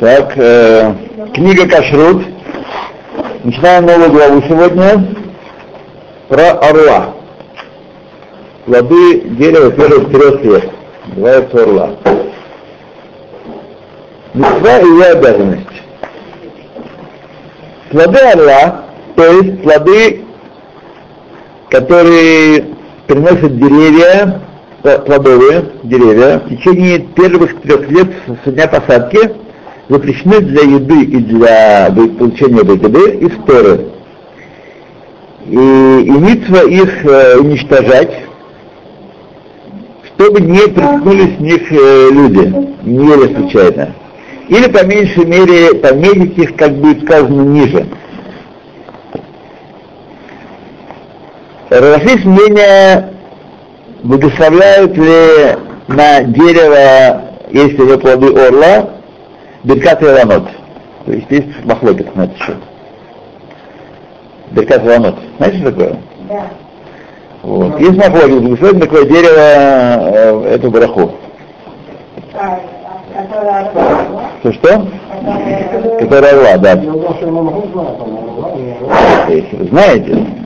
Так, э, книга Кашрут. Начинаем новую главу сегодня про орла. Плоды дерева первых трех лет. Называется орла. Мецва и ее обязанность. Плоды орла, то есть плоды, которые приносят деревья, плодовые деревья, в течение первых трех лет со дня посадки запрещены для еды и для получения выгоды из Торы. И, и митва их э, уничтожать, чтобы не приткнулись в них э, люди, не ели случайно. Или по меньшей мере пометить их, как будет сказано, ниже. Разошлись мнения, благословляют ли на дерево, если вы плоды орла, Беркат Иланот. То есть есть махлокет на этот счет. Беркат Иланот. Знаете, что такое? Да. Вот. Есть махлокет, благословить такое дерево, э, эту бараху. А, Что что? которая орла, да. Там, Если вы знаете.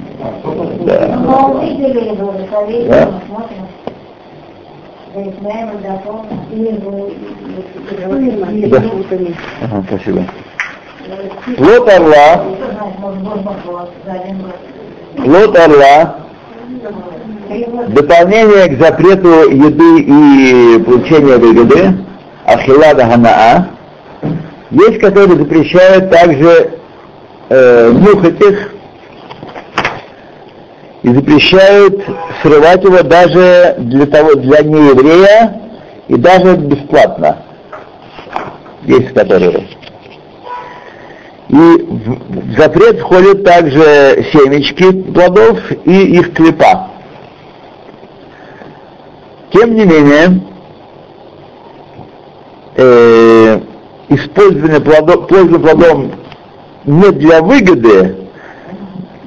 Да. Но увидели его, благословили, Да. мы смотрим. Заясняем, дополним, и Да. Ага, спасибо. Плод орла, плод орла, дополнение к запрету еды и получения выгоды, ахилада ганаа, есть, которые запрещают также э, нюхать их и запрещают срывать его даже для того, для нееврея и даже бесплатно. Есть которые. И в запрет входят также семечки плодов и их клепа. Тем не менее, э, использование плодов, плодом не для выгоды,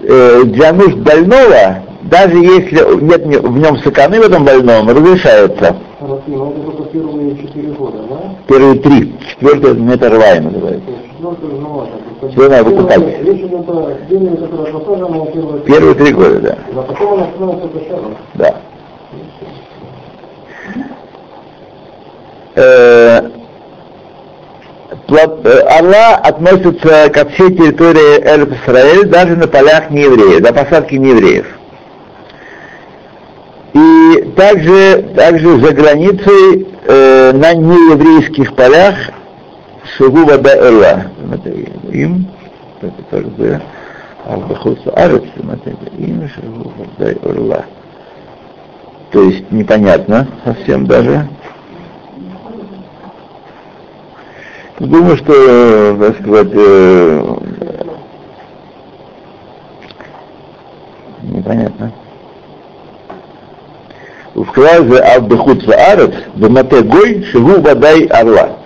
для нужд больного, даже если нет в нем саканы в этом больном, разрешается. Это первые три, четвертый метарвай называется. То есть четвертый посажено на первые три года, да. А потом становится. Да. Э, э, Орла относится ко всей территории Эрф Исраэль, даже на полях неевреев, до посадки неевреев. И также, также за границей э, на нееврейских полях Шигу вода Эрла. Им, это как бы, Албахус Арец, им Шигу Эрла. То есть непонятно совсем даже. Думаю, что, э, так сказать, э, непонятно. В клазе Абдахут Арец, Бемате Гой, Шигу Бадай Орла.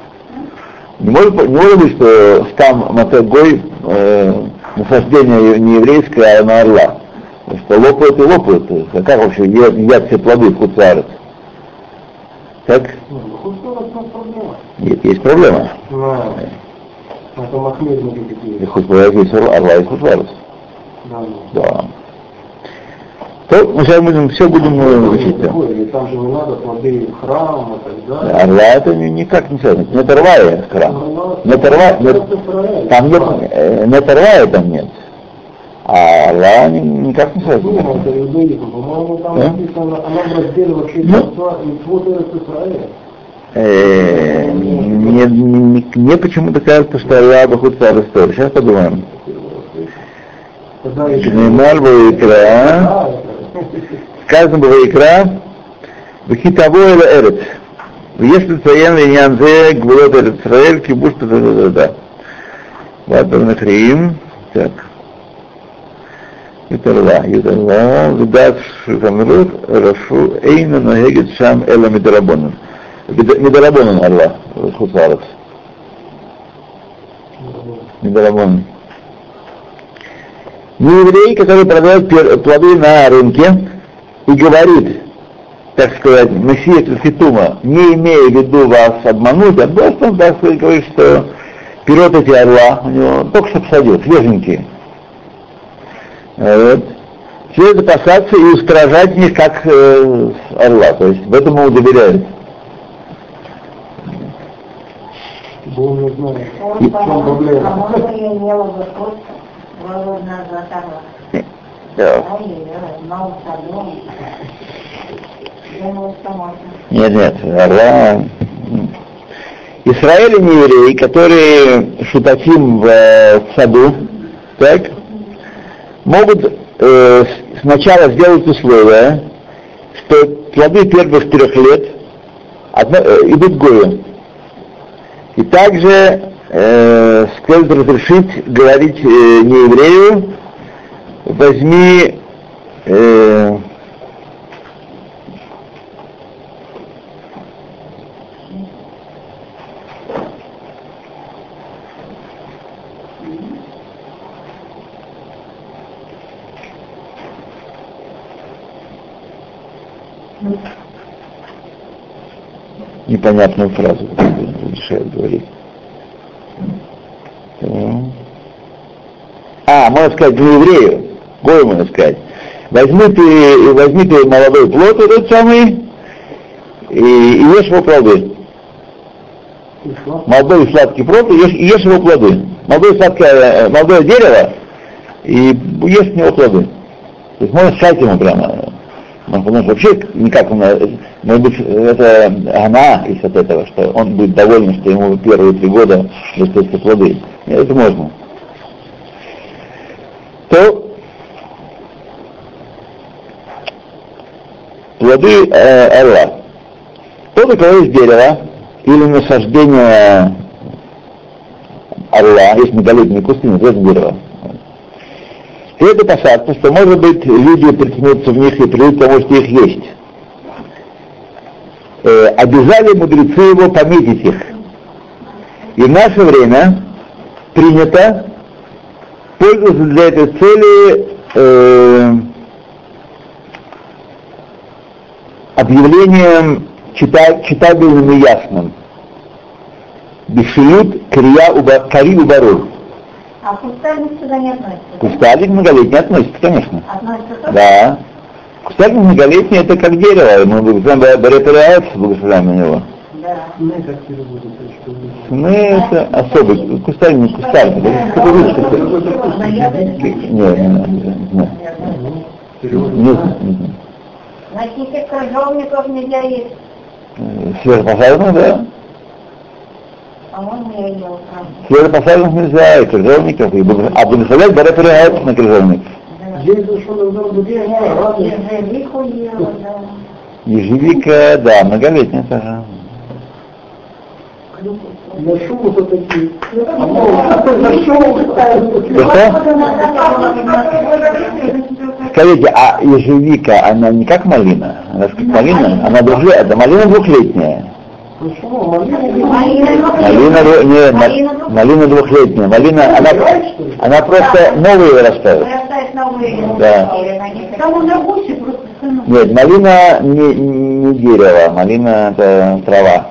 Не может, не может быть, что там Мате Гой э, насаждение не еврейское, а на орла. Потому что лопают и лопают. А как вообще едят, едят все плоды в Хуцарец? Так? Ну. Нет, есть проблема. Да. Это махмедники И такие. хоть есть орла, орла и Хуцарец. Да. Да. То мы сейчас будем, все будем э, учить. Такое, и Там же не надо плоды храма и так далее. Орла это ни- никак не связано. Не оторвая храм. Не оторвая, не- там нет, э, не оторвая там нет. А орла ни- никак не связано. это. По-моему, там написано, она в разделе вообще Ну. митцвот Эрец Исраэля. Э, Мне, мне, мне почему-то кажется, что орла Бахут Царстор. Сейчас подумаем. Баикра. Да, это- Сказано Баикра. Вахитаво или Эрец. Если циен линьян зе гвулот Эрец Исраэль, кибуш да да да да Ладно, нахриим. Так. Ютерла, Ютерла, Видат Шухамрут, Рашу, Эйна Нагегет Шам Эла Медарабонан. Медарабонан Аллах, Хуцарец. Медарабонан. Не еврей, который продает плоды на рынке и говорит, так сказать, Мессия Фитума, не имея в виду вас обмануть, а просто, так сказать, говорит, что вперед эти орла, у него только что посадил, свеженькие. Вот. Это опасаться и устражать них как э, орла, то есть в этом ему доверяют. Бог не знает. Он В чем проблема? помог, я ела бы просто, голодная заторла. Да. Что можно. Нет, нет, орла. Израиль не евреи, которые шутатим в, э, в саду, так, могут э, сначала сделать условие, что плоды первых трех лет одно- э, идут гою. И также э, следует разрешить говорить э, нееврею, возьми э, непонятную фразу решает говорить. Ну. А, можно сказать, не еврею, гою можно сказать. Возьми ты, возьми ты молодой плод этот самый и, и ешь его плоды. Молодой сладкий плод и ешь, и ешь его плоды. Молодое сладкое, э, молодое дерево и ешь с него плоды. То есть можно сказать ему прямо, ну, потому что вообще никак он, может быть, это она из от этого, что он будет доволен, что ему первые три года достаются плоды. Нет, Это можно. То плоды э, орла. Тот, у кого есть дерево или насаждение орла, есть многолетние кусты, называется дерево. Следует опасаться, что, может быть, люди приткнутся в них и придут, потому что их есть. Э, обязали мудрецы его пометить их. И в наше время принято пользоваться для этой цели э, объявлением чита- читабельным и ясным. Бешилют крия уба, кари убарур. А кустарник сюда не относится? Кустарник многолетний относится, конечно. Относится тоже? Да. Кустарник многолетний это как дерево, мы благословляем Баретариац, благословляем на него. Да. Мы как переводим, то есть, что мы- Мы это особый, кустарник, кустарник, это кукурузка. Не, не надо, не знаю. Ну, переводим. Не знаю, не знаю. Значит, никаких крыжовников нельзя есть. Э, Свежепосаженных, да? По-моему, я ела там. Свежепосаженных нельзя, и крыжовников, и благо- а благословлять Баретариац на крыжовник. Да. День зашел, на а, да. Ежевика, да, многолетняя тоже. На шубу-то такие. А мол, на шубу Скажите, а ежевика, она не как малина? Она как малина, она двухлетняя, это малина двухлетняя. Почему? Малина Малина, дву- не, ма- малина двухлетняя. Малина, она, она просто новые вырастают. Да. Нет, малина не, не дерево, малина это трава.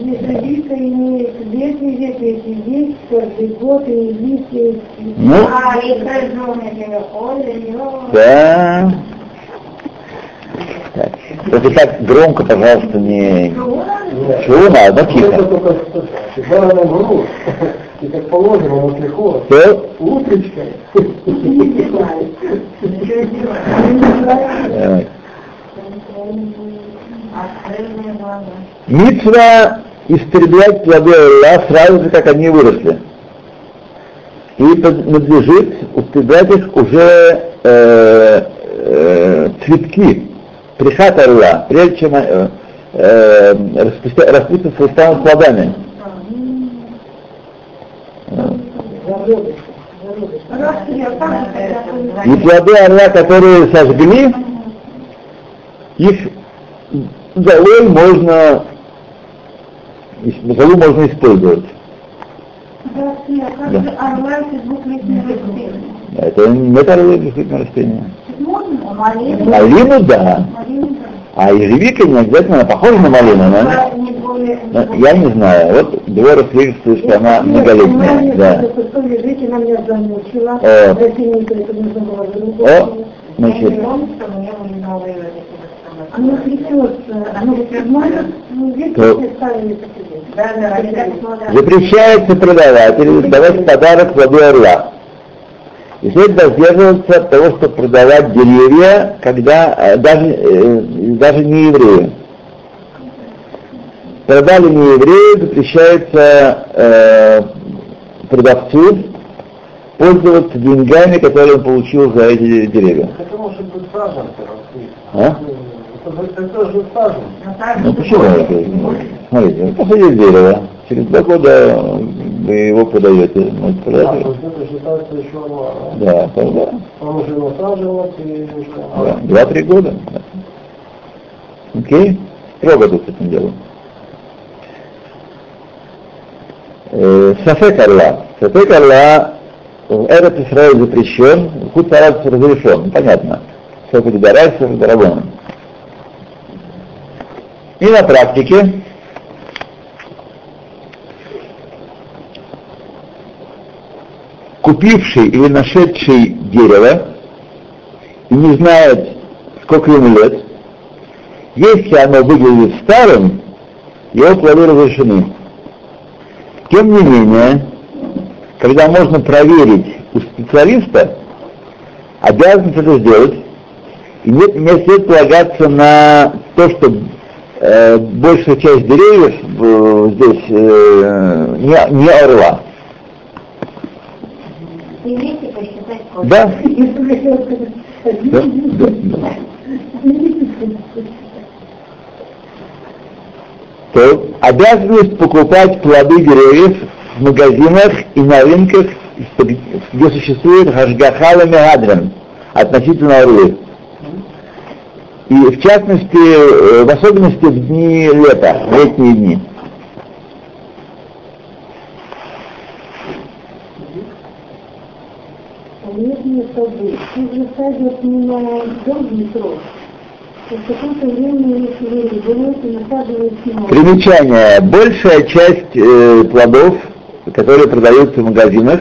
Ежевика имеет летний век, эти есть каждый год, и листья, Ну, А, и крыжовники ходят, ну. да. Так. Только так громко, пожалуйста, не... Шуна, одно Это тихо. только всегда на гру. И как положено, вот легко. Все? Утречка. Митсва истреблять плоды Аллаха сразу же, как они выросли. И надлежит устреблять их уже э, э, цветки, прихат Аллаха, прежде чем э, э, и станут плодами. И плоды орла, которые сожгли, их залой можно, залу можно использовать. А орла это это орлы действительно растения. Можно? Малину? Малину, да. Малину, да. А ежевика не обязательно она похожа на малину, но она- но я не знаю. Вот Двора свидетельствует, что она многолетняя. Да. О. О, значит, Оно. Оно ну, запрещается продавателю давать в подарок плоды орла. И следует воздерживаться от того, чтобы продавать деревья, когда э, даже, э, даже не еврею. Продали не еврею, запрещается э, продавцу пользоваться деньгами, которые он получил за эти деревья. Это может быть саженка. А? Это, это же так Ну почему это? Смотрите, вы посадили дерево, через два года вы его продаете, можете Да, то есть это считается еще рано. Да, тогда, Он уже насаживался и да, два-три года. да. Окей? Строго тут с этим делом. Э, Сафек орла. Сафек орла в этот Израиль запрещен, в Худ разрешен. Ну, Понятно. Сколько дарайся, дарабоном. И на практике купивший или нашедший дерево и не знает, сколько ему лет, если оно выглядит старым, его плоды разрешены. Тем не менее, когда можно проверить у специалиста, обязанность это сделать, и нет, не следует полагаться на то, что э, большая часть деревьев э, здесь э, не, не орла. И вместе посчитать сколько. Да? Да, да, да. То обязанность покупать плоды деревьев в магазинах и на рынках, где существует хашгахала мегадрен относительно орлы. И в частности, э, в особенности в дни лета, в летние дни. В времени, если вы берете, насаживаете снова. Примечание. Большая часть э, плодов, которые продаются в магазинах,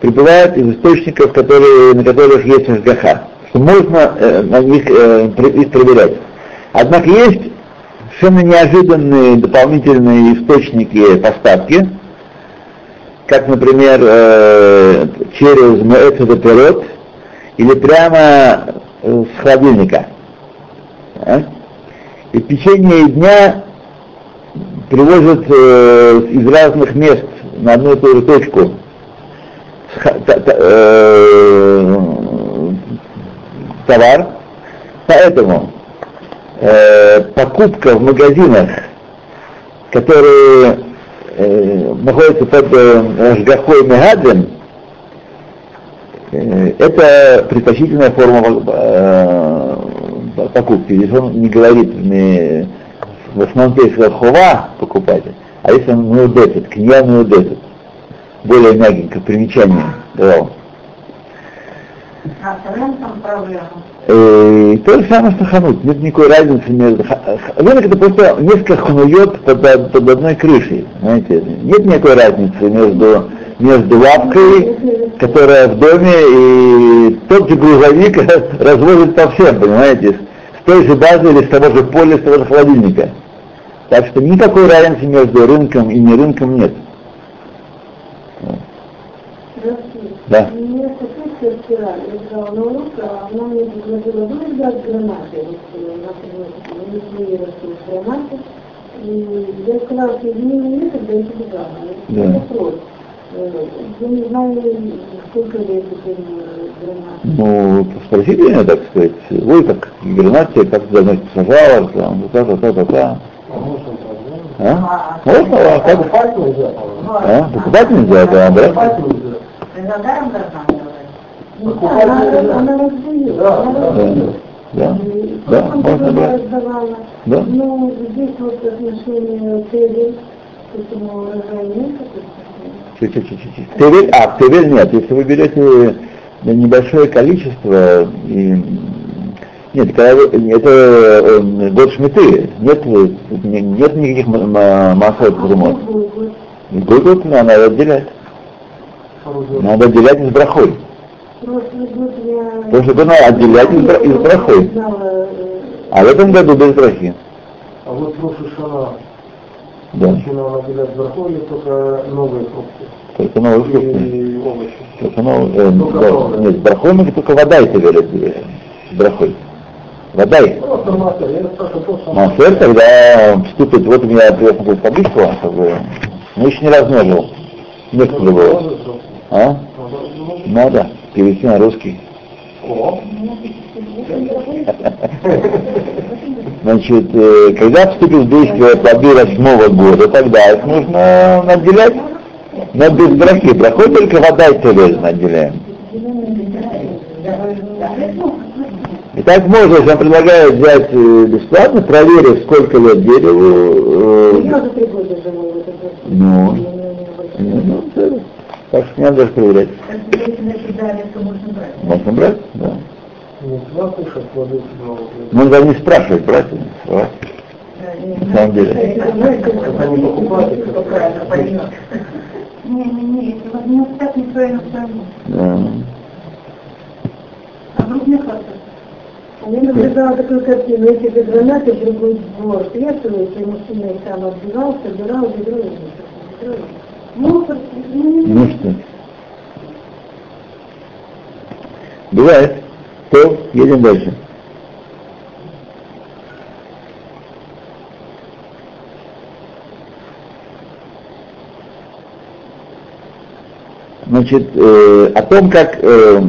прибывают из источников, которые, на которых есть ажгаха, что можно э, на них э, их проверять. Однако есть совершенно неожиданные дополнительные источники поставки, как, например, э, через Моэцедаперот или прямо э, с холодильника. А? И в течение дня привозят э, из разных мест на одну и ту же точку э, товар. Поэтому э, покупка в магазинах, которые э, находятся под э, Ашгахой Мегаден, э, это предпочтительная форма э, покупки. Здесь он не говорит, не, в основном здесь хова покупать, а если он неудесет, кния неудесет, более мягенько, примечание давал. А проблема. Э, то же самое, что ханут. Нет никакой разницы между... Рынок это просто несколько хнует под, од- под одной крышей. Знаете, нет никакой разницы между, между лавкой, которая в доме, и тот же грузовик развозит по всем, понимаете, с той же базы или с того же поля, с того же холодильника. Так что никакой разницы между рынком и не рынком нет. Да. Меня соседка вчера лежала на урок, а она мне предложила, будешь брать гранаты? Вот, например, растут гранаты. И я сказала, что извини, мне некогда, я тебе дам. Да. Вопрос. Я не знаю, сколько лет теперь э, гранат. Ну, спросите меня, так сказать, вы как гранате, как ты давно сажала, там, та-та-та-та-та. А проблема? А? Можно, а как? Покупать нельзя, по-моему. А? Покупать нельзя, да, да? За даром должна она, она раздает. Да, она да, можно брать. Да. Ну, здесь вот отношение Телли к этому урожаю нет. Тевель, а, Тевель нет. Если вы берете небольшое количество и, Нет, когда вы- это э, год шмиты, нет, э, не- нет никаких массовых трумот. Год год надо отделять. Надо отделять из брахой. Прошлый год надо отделять из, бра- из брахой. Э, А в этом году без брахи. А вот Роша Шана, Да. начинал наделять сверху или только новые фрукты Только новые фрукты. и овощи? Только новые, э, Только да, новые. нет, с брахой мы только вода это велят э, с брахой. Вода и что... Массер, когда вступит, вот у меня какую табличку, как бы, ну еще не размножил. Нет, кто было. А? Надо перевести на русский. Значит, э, когда вступит в действие плоды восьмого года, тогда их нужно отделять. Но без брахи. Проходит только вода и целез мы отделяем. Итак, можно, если он предлагает взять э, бесплатно, проверив, сколько лет дереву. Я э. Ну, Я ну, ну. Так что не надо даже проверять. Можно брать? Да. не всегда кушать плоды седьмого года. Ну, даже не спрашивать, брать или не брать. На самом деле. Не это Не-не-не, если не так неправильно правильно. Да. А вдруг не хватает? Я наблюдала такую картину, если бы гранаты в другой двор свешиваются, и мужчина их там отбивал, собирал, и ведро. Мусор, ну, что? Бывает. То, едем дальше. Значит, э, о том, как, э,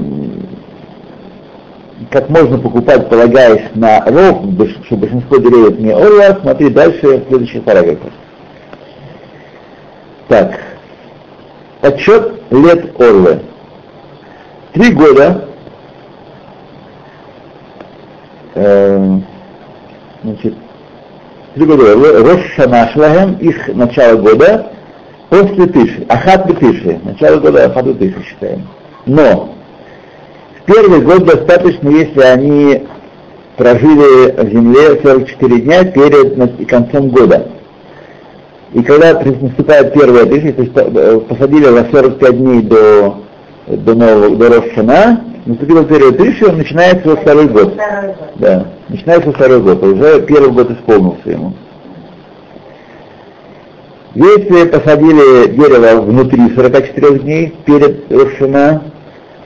как можно покупать, полагаясь на больш- что большинство деревьев не орла, смотри дальше в следующих параграфах. Так, Подсчет лет Орлы. Три года э, значит, три года Орлы, Рошана Шлахем, их начало года, после Тиши, Ахат Тиши, начало года Ахат Тиши считаем. Но в первый год достаточно, если они прожили в земле 44 дня перед концом года. И когда наступает первая тысяча, то есть э, посадили за 45 дней до, до нового, до Рошана, наступила первая тысяча, начинается во второй год. Да, начинается второй год, а уже первый год исполнился ему. Если посадили дерево внутри 44 дней перед Рошана,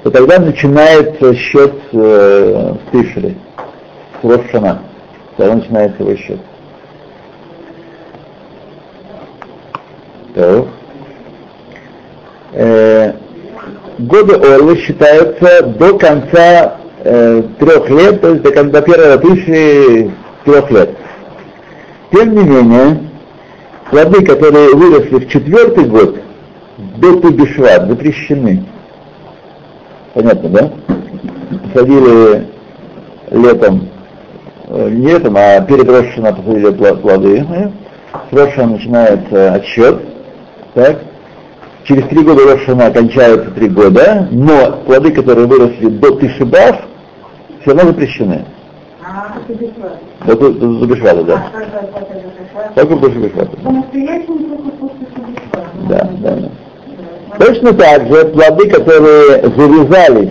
то тогда начинается счет э, с Тишри, с Рошана. Тогда начинается его счет. Так. Э, годы Орлы считаются до конца э, трех лет, то есть до, до первого тысячи трех лет. Тем не менее, плоды, которые выросли в четвертый год, до Тубишват, запрещены. Понятно, да? Посадили летом, э, не летом, а перед Рошана посадили плоды. С Рошана начинается отсчет. Так? Через три года Рошана кончаются три года, но плоды, которые выросли до Тишибав, все равно запрещены. До, до, Тубишвата, да. Только после Суббота. Да, да, да. Точно так же плоды, которые завязались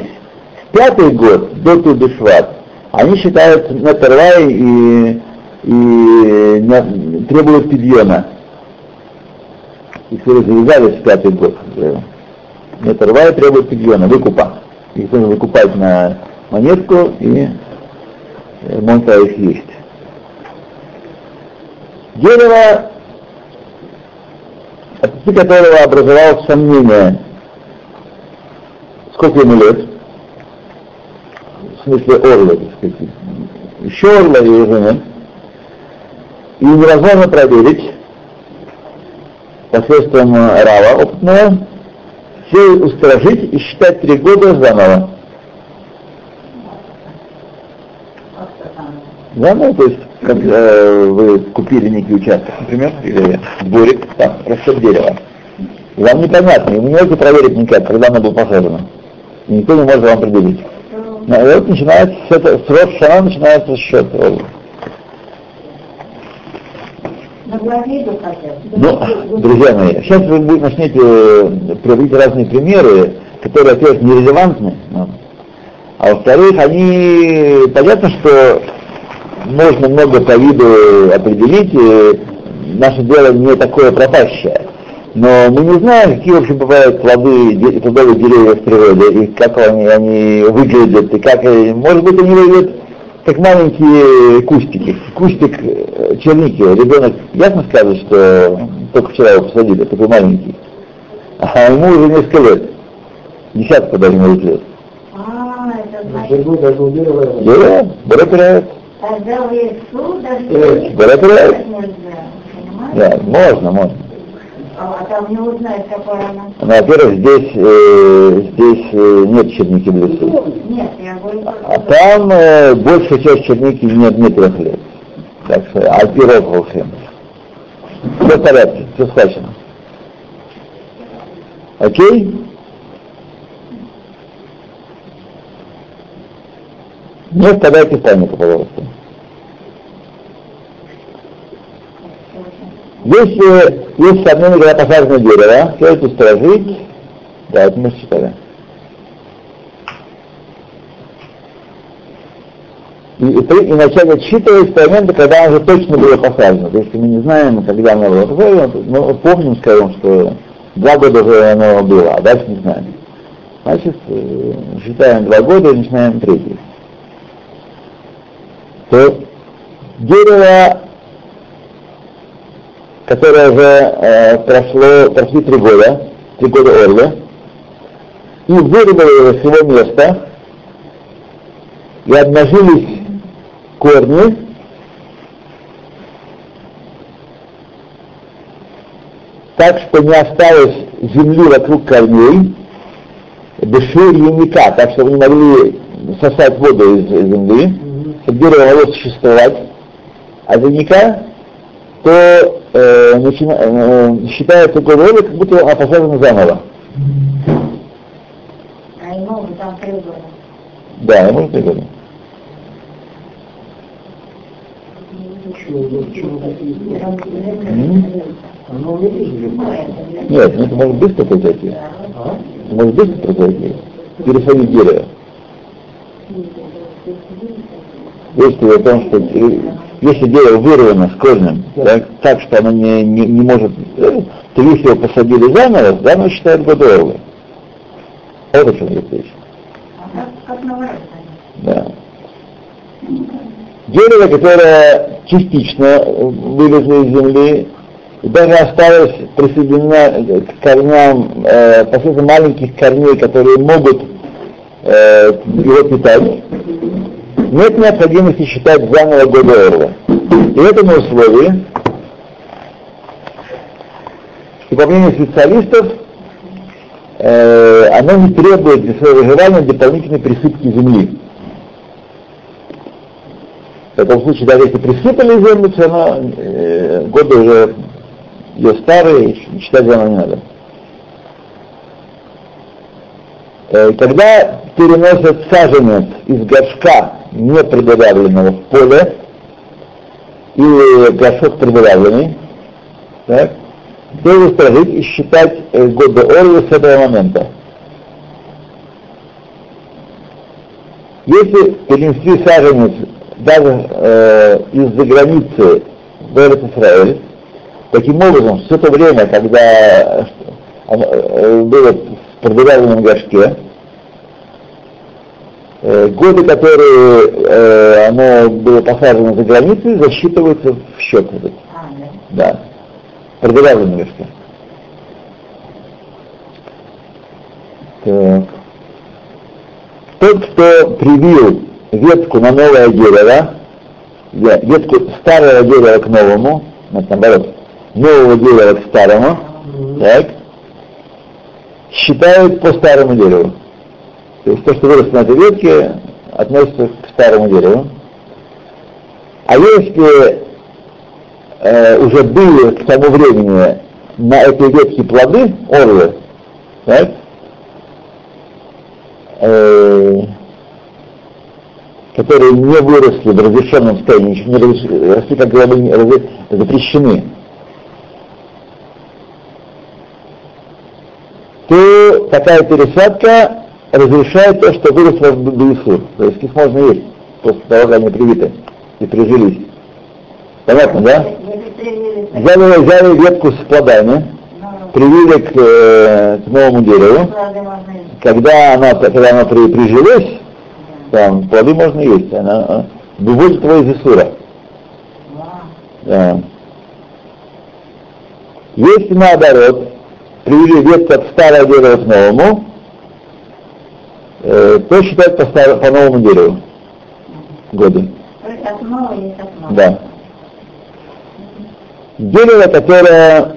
в пятый год до Тубишват, они считаются наторвай и, и не- требуют пидьона. Если вы завязались в пятый год, наторвай требует пидьона, выкупа. Их нужно выкупать на монетку и э, можно их есть. Дерево от которого образовалось сомнение, сколько ему лет, в смысле орла, так сказать, еще орла уже нет, и невозможно проверить посредством э, рава опытного, все устражить и считать три года заново. Заново, то есть, как э, вы купили некий участок, например, или дворик, там растет дерево. И вам непонятно, и вы не можете проверить никак, когда оно было посажено. И никто не может вам определить. Ну, и вот начинается, с этого, с начинается счет Орлы. Ну, друзья мои, сейчас вы начнете э, приводить разные примеры, которые, во-первых, нерелевантны, а во-вторых, они, понятно, что можно много по виду определить, наше дело не такое пропащее. Но мы не знаем, какие вообще бывают плоды, плодовые деревья в природе, и как они, они выглядят, и как, они- может быть, они выглядят как маленькие кустики. Кустик э, черники. Ребенок ясно скажет, что только вчера его посадили, такой маленький. А ему уже несколько лет. Десятка даже может лет. А, это значит, не делаем. Да, Барапирает. тогда в лесу даже понимаете? Да, можно, можно. А там не узнать, какой она. Но, во-первых, здесь, э, здесь э, нет черники в лесу. Нет, я говорю, А там э, большая часть черники нет, не трех лет. Так что, а пирог волхем. Все в порядке, все схвачено. Окей? Не впадайте в панику, пожалуйста. Если есть сомнения, когда посажено дерево, следует устражить. Да, это мы считали. И, и, и начать отсчитывать с момента, когда оно уже точно было посажено. То есть мы не знаем, когда оно было посажено, но помним, скажем, что два года уже оно было, а дальше не знаем. Значит, э, считаем два года и начинаем третий. То дерево, которое уже э, прошло, прошли три года, три года Орлы, и вырвали его с его места, и обнажились корни, так что не осталось земли вокруг корней, дыши яника, так что не могли сосать воду из земли, чтобы дерево могло существовать, а яника, то э, начина- э, считается годы как будто она посажена заново. а ему уже там три года. Да, ему три года. Ну, Нет, ну это может быстро произойти. А? Это может быстро произойти. Пересадить дерево. Если о том, что если дерево вырвано с корнем, так, так, что оно не, не, не может, э, то если его посадили заново, заново считают годы Орлы. Вот о чем идет речь. А. Да. Дерево, которое частично э, вылезло из земли, и даже осталось присоединено к корням э, посредством маленьких корней, которые могут э, его питать, нет необходимости считать заново годы Орла. И это на условии, что по мнению специалистов, э, оно не требует для своего выживания дополнительной присыпки земли. В этом случае, даже если присыпали землю, все равно э, годы уже ее старые, и считать заново не надо. Э, когда переносят саженец из горшка не предоравленного в поле, или горшок предоравленный, так, то сторожить и считать э, годы Орлы с этого момента. Если перенести саженец даже э, из-за границы в Израиль, таким образом, все то время, когда оно, э, было в продырявленном горшке, э, годы, которые э, оно было посажено за границей, засчитываются в счет этот. А, да. Продырявленном горшке. Так. Тот, кто привил ветку на новое дерево, ве- ветку старого дерева к новому, наоборот, нового дерева к старому, так, считают по старому дереву. То есть то, что выросло на этой ветке, относится к старому дереву. А если э, уже были к тому времени на этой ветке плоды, орлы, так, э, которые не выросли в разрешенном состоянии, еще не росли, как разре- запрещены, то такая пересадка разрешает то, что выросло в Бейсур. То есть их можно есть после того, как они привиты и прижились. Понятно, да? Взяли, взяли ветку с плодами, привили к, э, к новому дереву. Когда она, когда она при, прижилась, там плоды можно есть. Она э, выводит его из Исура. Да. Если наоборот, привели ветку от старого дерева к новому, э, то считают по, по новому дереву годы. Да. Дерево, которое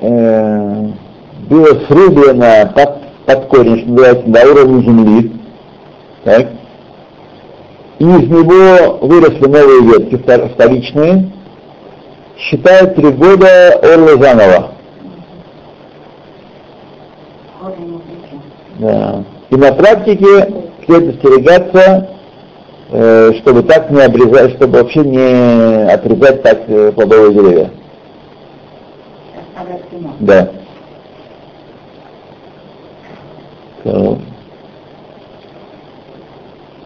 э, было срублено под, под корень, что называется, до уровня земли, так, и из него выросли новые ветки, втор- вторичные, считают три года орла заново. Да. И на практике следует остерегаться, э, чтобы так не обрезать, чтобы вообще не отрезать так э, плодовые деревья. Да.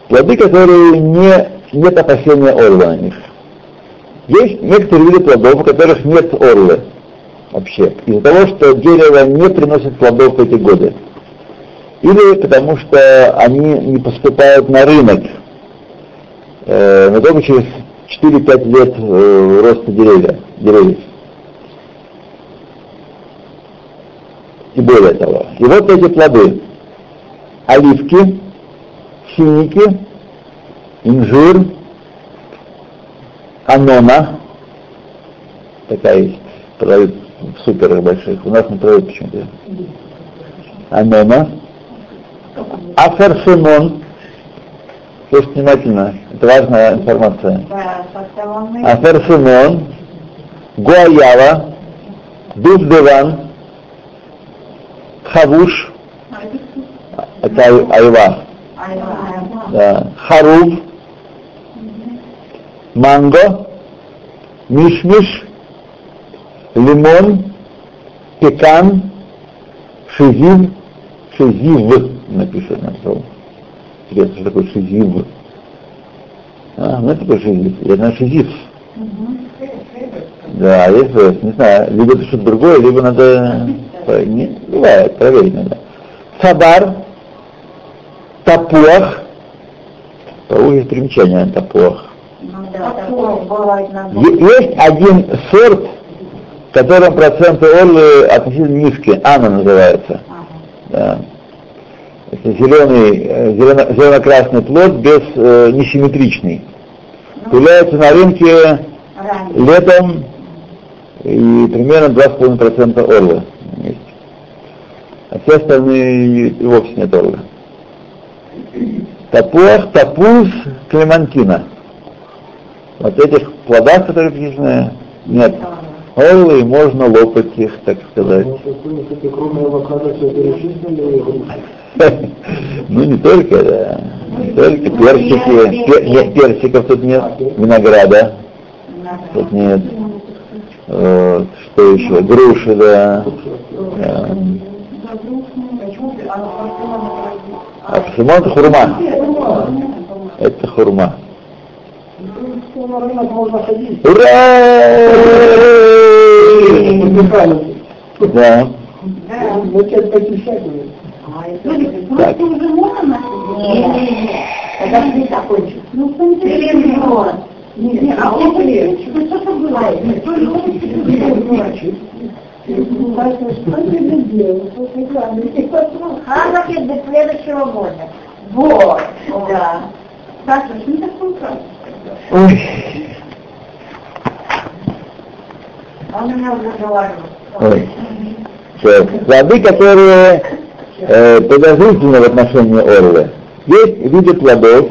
Плоды, которые не, нет опасения орла на них. Есть некоторые виды плодов, у которых нет орлы вообще, из-за того, что дерево не приносит плодов в эти годы. Или потому что они не поступают на рынок, э, но только через 4-5 лет э, роста деревья, деревьев. И более того. И вот эти плоды. Оливки, финики, инжир, анона, такая есть, продают в суперах больших, у нас не продают почему-то. Анона, аферсимон, слушайте внимательно, это важная информация. Аферсимон, гуаява, дуздеван, хавуш, это ай- айва, да, харув, манго, мишмиш, лимон, пекан, шизив, шизив, напишет на слово. Интересно, что такое шизив. А, ну это такое шизив. Я знаю шизив. Да, есть, э, не знаю, либо это что-то другое, либо надо, не, бывает, проверить надо. Сабар, тапуах, по есть примечание на тапуах. Е- Есть один сорт, в котором проценты орлы относительно низкие, ана называется. Да. Это зеленый, э, зелено- зелено-красный плод без э, несимметричный. Появляется на рынке летом и примерно 2,5% орлы есть. А все остальные и вовсе нет орлы. Тапуах, тапуз, клемантина. Вот этих плодах, которые написаны, нет орлы, и можно лопать их, так сказать. Ну не только, да. Не только персики. Пе- нет, персиков тут нет. Винограда тут нет. Вот, что еще? Груши, да. Да. А псимон это хурма. Это хурма. Ура! Да. Посещать. Так. Подожди, закончу. Ну, в принципе, Не, не, а он он что что бывает? То ли Хазаки до следующего года. Вот. Да. Саша, что не такое правда? Ой. Он меня уже говорил. Ой. Всё. Плоды, которые э, подозрительны в отношении орлы. Есть виды плодов,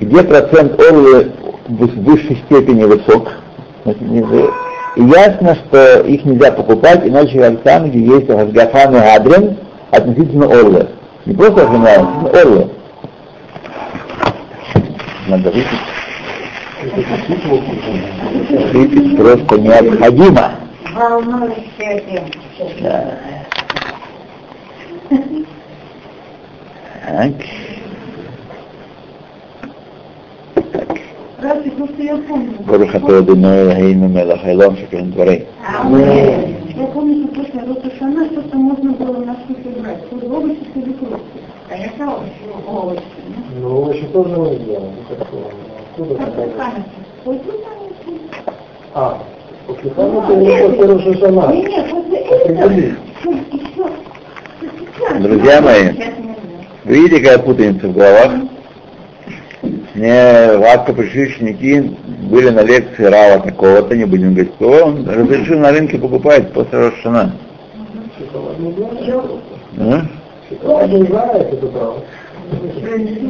где процент орлы в высшей степени высок. И ясно, что их нельзя покупать, иначе как там, где есть Хашгахан и Адрин, относительно орлы. Не просто Хашгахан, а орлы. надо выпить. Выпить просто необходимо. Волнующая тема. Да. Так. Баруха Тодуной Рахейну Мелахайлом Шакен Дворей. Я помню, что после Ротушана что-то можно было на суше брать. Тут овощи, тут икру. Конечно, а овощи. Ну, овощи тоже мы делаем. Откуда это? А, после ну, Хана ты не после Ротушана. Нет, после этого. Друзья мои. Вы видите, какая путаница в головах? Мне Ватка пришли ученики, были на лекции Рава такого-то, не будем говорить, кто он разрешил на рынке покупать после Рошана. А?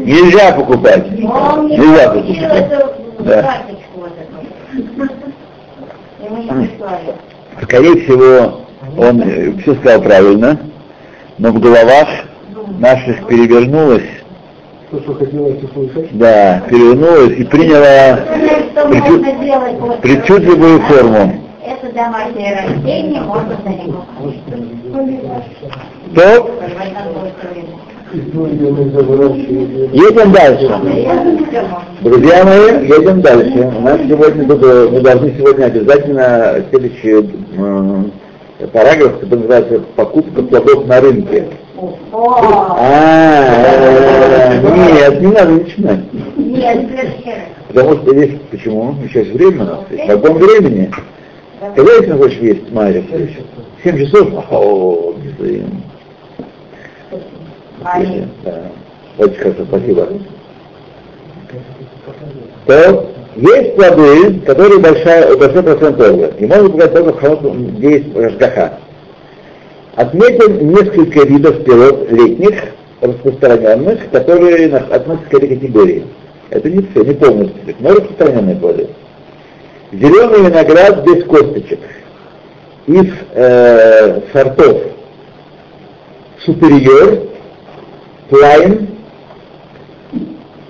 Нельзя покупать. Нельзя покупать. Да. прислали. Скорее всего, он все сказал правильно, но в головах наших перевернулось, То, что хотелось услышать. да, перевернулось и приняло причуд- причудливую форму. Это домашнее растение, можно То едем дальше. Друзья мои, едем дальше. У нас сегодня мы должны сегодня обязательно следующий э, параграф, который называется «Покупка плодов на рынке». А, э, нет, не надо начинать. Нет, в. Потому что здесь, почему? Еще есть время у нас, есть вагон времени. Когда если хочешь есть, Майя? Семь часов? О. Али. Да. Очень хорошо, спасибо. То есть плоды, которые большая, большой процент торга. И можно показать только в холодном, где. Отметим несколько видов пирог летних, распространенных, которые относятся к этой категории. Это не все, не полностью, но распространенные плоды. Зеленый виноград без косточек. Из э, сортов Superior, Plain,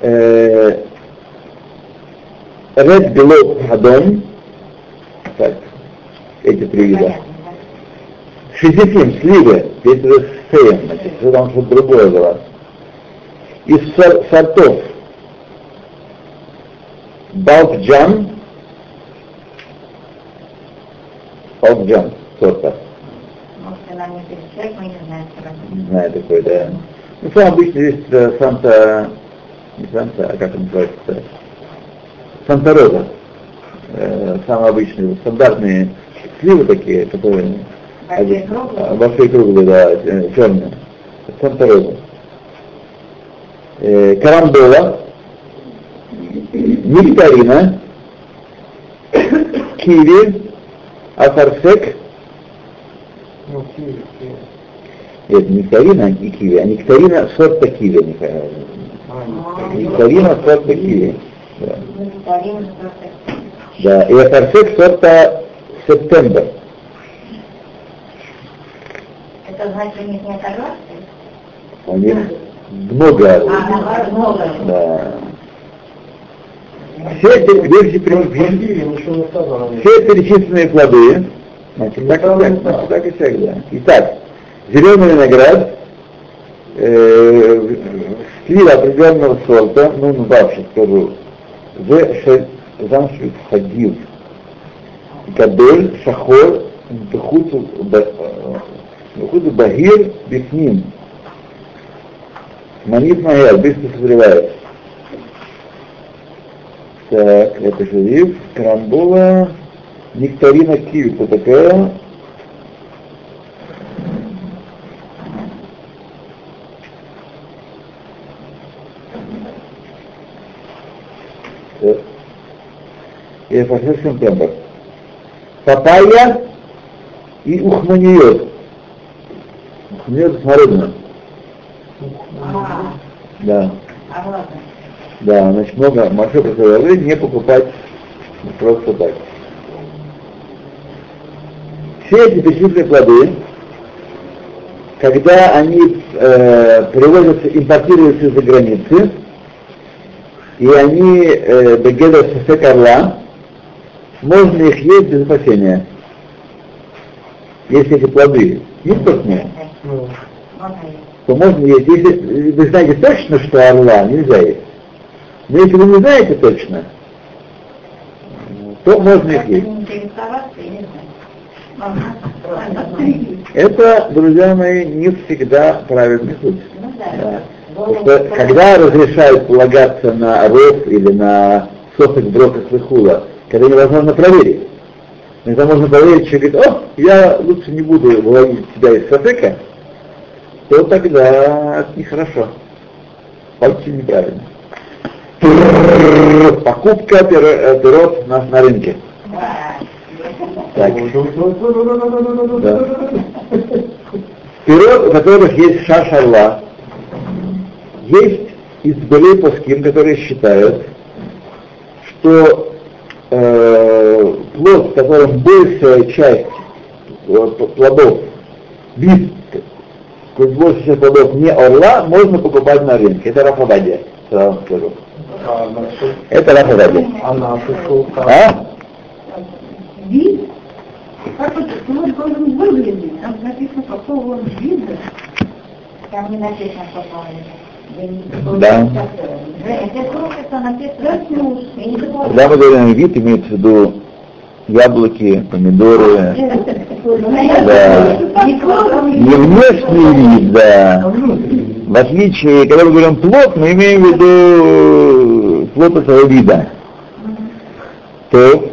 э, Red Globe Адом, так, эти три вида. Шизифим, сливы, здесь уже сейм, значит, это там что-то другое было. Из сор- сортов. Балкджан, Балкджан, сорта, Может, она не перечислять, мы не знаем не знаю такой, да. Ну, сам обычно здесь э, Санта, не Санта, а как он называется, Санта Роза. Э, самые обычные, стандартные сливы такие, которые Большие а, круглые? большие круглые, да, э, черные. Санта Роза. Э, карамбола, нектарина, киви, афарсек, Ну, киви, киви. нет, не нектарина и киви, а нектарина сорта киви. Михаил. А, Нектарина сорта киви. Да. Да, и афарсек сорта септембр. Это значит, у них нет огласки? У них много. А, наоборот, много. Да. Все эти, не сказано. все перечисленные плоды, значит, так так, значит, так и так, да. Итак, зеленый виноград, э, слива определенного сорта, ну, ну, дальше скажу, ше- замшит хагив, кабель, шахор, бхут багир, бифним. Манит Магер, быстро созревает. Так, это шериф, карамбола, нектарина киви, кто такая? И фашист сентябрь. Папайя и ухманиот. Ухманиот смородина. Да. а. Да, значит, много большое предложение не покупать просто так. Все эти перечисленные плоды, когда они э, привозятся, импортируются из-за границы, и они э, бегеда сефек орла, можно их есть без опасения. Если эти плоды невкусные, Ну, то можно есть. Если вы знаете точно, что орла нельзя есть. Но если вы не знаете точно, то можно их есть. Это, друзья мои, не всегда правильный путь. Ну да. Да. Потому что когда разрешают полагаться на ров или на сосок броков и хула, когда невозможно проверить. Когда можно проверить, человек говорит, о, я лучше не буду выводить себя из сосека, то тогда это нехорошо. Очень неправильно. Покупка пиро- э, на, на рынке. Так. Да. Пирог, у которых есть шаш орла, есть избылей пуским, которые считают, что э, плод, в котором большая часть э, плодов, вид, большая часть плодов не орла, можно покупать на рынке. Это Рафабадия, сразу вам скажу. а наши, Это Рафабадия. а наши сколько? А? Вид? Как это плод должен выглядеть? Там написано, какого он вида. Там не написано, какого он. Да. Когда мы говорим вид, имеется в виду яблоки, помидоры, Да. не внешний вид, да. В отличие, когда мы говорим плод, мы имеем в виду плод этого вида. То,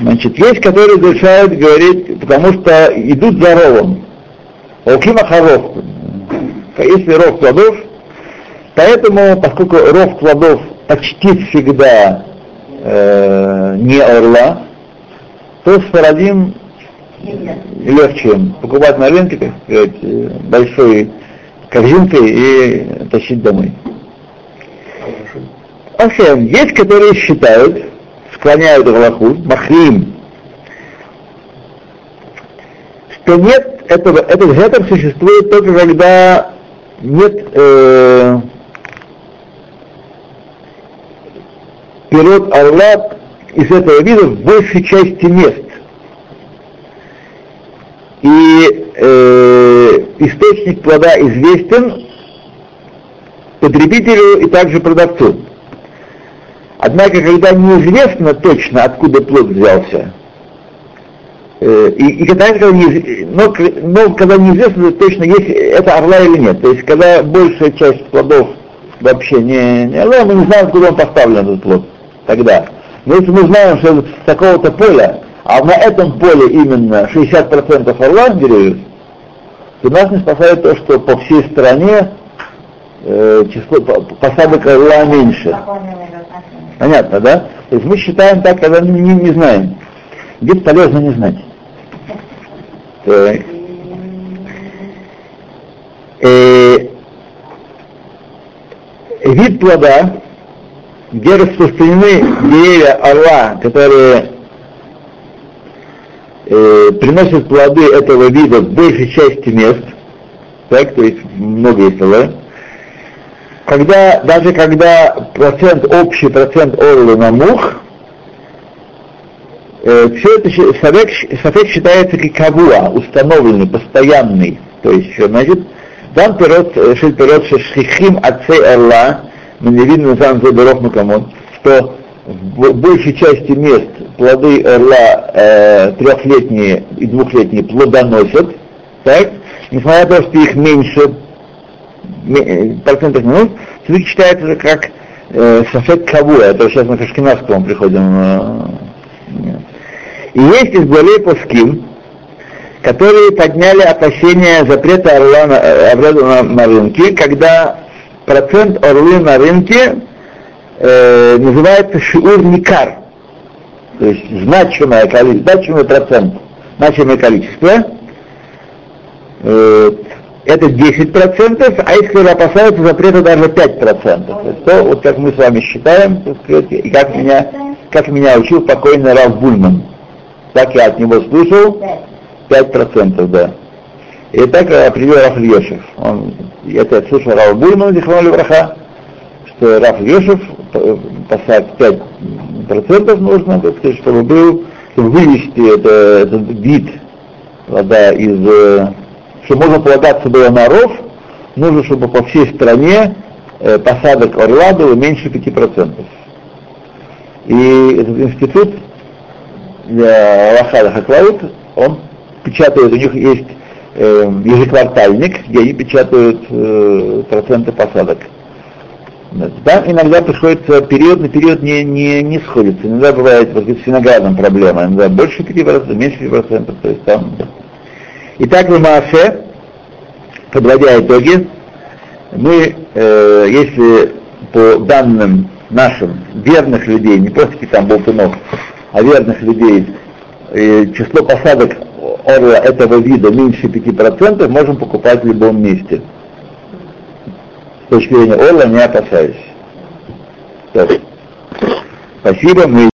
значит, есть, которые решают говорить, потому что идут за ровом. Окима хоров. Если ров плодов, поэтому, поскольку ров плодов почти всегда э, не орла, то с Фарадим легче покупать на рынке, так сказать, большой корзинкой и тащить домой. Вообще, есть, которые считают, склоняют Галаху, Махрим, что нет этого, этот гетер существует только когда нет э, пирот орла из этого вида в большей части мест. И э, источник плода известен потребителю и также продавцу. Однако, когда неизвестно точно, откуда плод взялся, э, и, и когда, когда неиз- но, но когда неизвестно точно, есть это орла или нет, то есть когда большая часть плодов вообще не, не орла, мы не знаем, куда он поставлен, этот плод, тогда. Но если мы знаем, что с такого-то поля, а на этом поле именно 60% орла деревьев, то нас не спасает то, что по всей стране э, число по- посадок орла меньше. Понятно, да? То есть мы считаем так, когда не, не, не знаем. Здесь полезно не знать. Так. Э, вид плода, где распространены деревья орла, которые э, приносят плоды этого вида в большей части мест, так, то есть много есть орла, когда, даже когда процент, общий процент орлы на мух, э, все это щ- сафек считается как кавуа, установленный, постоянный. То есть, что значит, там пирот, э, шель пирот шехихим отцей орла, миневин назан заберов макамон, что в бо- большей части мест плоды орла э, трехлетние и двухлетние плодоносят, так, несмотря на то, что их меньше, ме- процентов минут, все-таки считается как э, сафек каву, это сейчас мы к Ашкенадскому приходим. э, и есть из болей пуским, которые подняли опасения запрета орла на, э, на, на рынке, когда процент орлы на рынке э, называется шиур никар, то есть значимое количество, значимый процент, значимое количество, э, это 10%, а если опасаются запрета даже 5%. То, есть то, вот как мы с вами считаем, так сказать, и как меня, как меня учил покойный Раф Бульман. Так я от него слышал, 5%, да. И так определил Раф Ильешев. Он, это я слышал Раф Бульмана, Дихрон Левраха, что Раф э, посад 5% нужно, так сказать, чтобы был, чтобы вывести это, этот вид вода из, э, чтобы можно полагаться было на ров, нужно, чтобы по всей стране э, посадок орла было меньше 5%. И этот институт для Лахада Хаклаут, он печатает, у них есть э, ежеквартальник, где они печатают э, проценты посадок. Там иногда приходится период на период не, не, не сходится. Иногда бывает вот, с виноградом проблема, иногда больше 5%, меньше 5%, то есть там. Итак, в Маасе, подводя итоги, мы, э, если по данным нашим верных людей, не просто там болтунов, а верных людей, э, число посадок орла этого вида меньше 5%, можем покупать в любом месте. С точки зрения орла не опасаюсь. Так. Спасибо, мы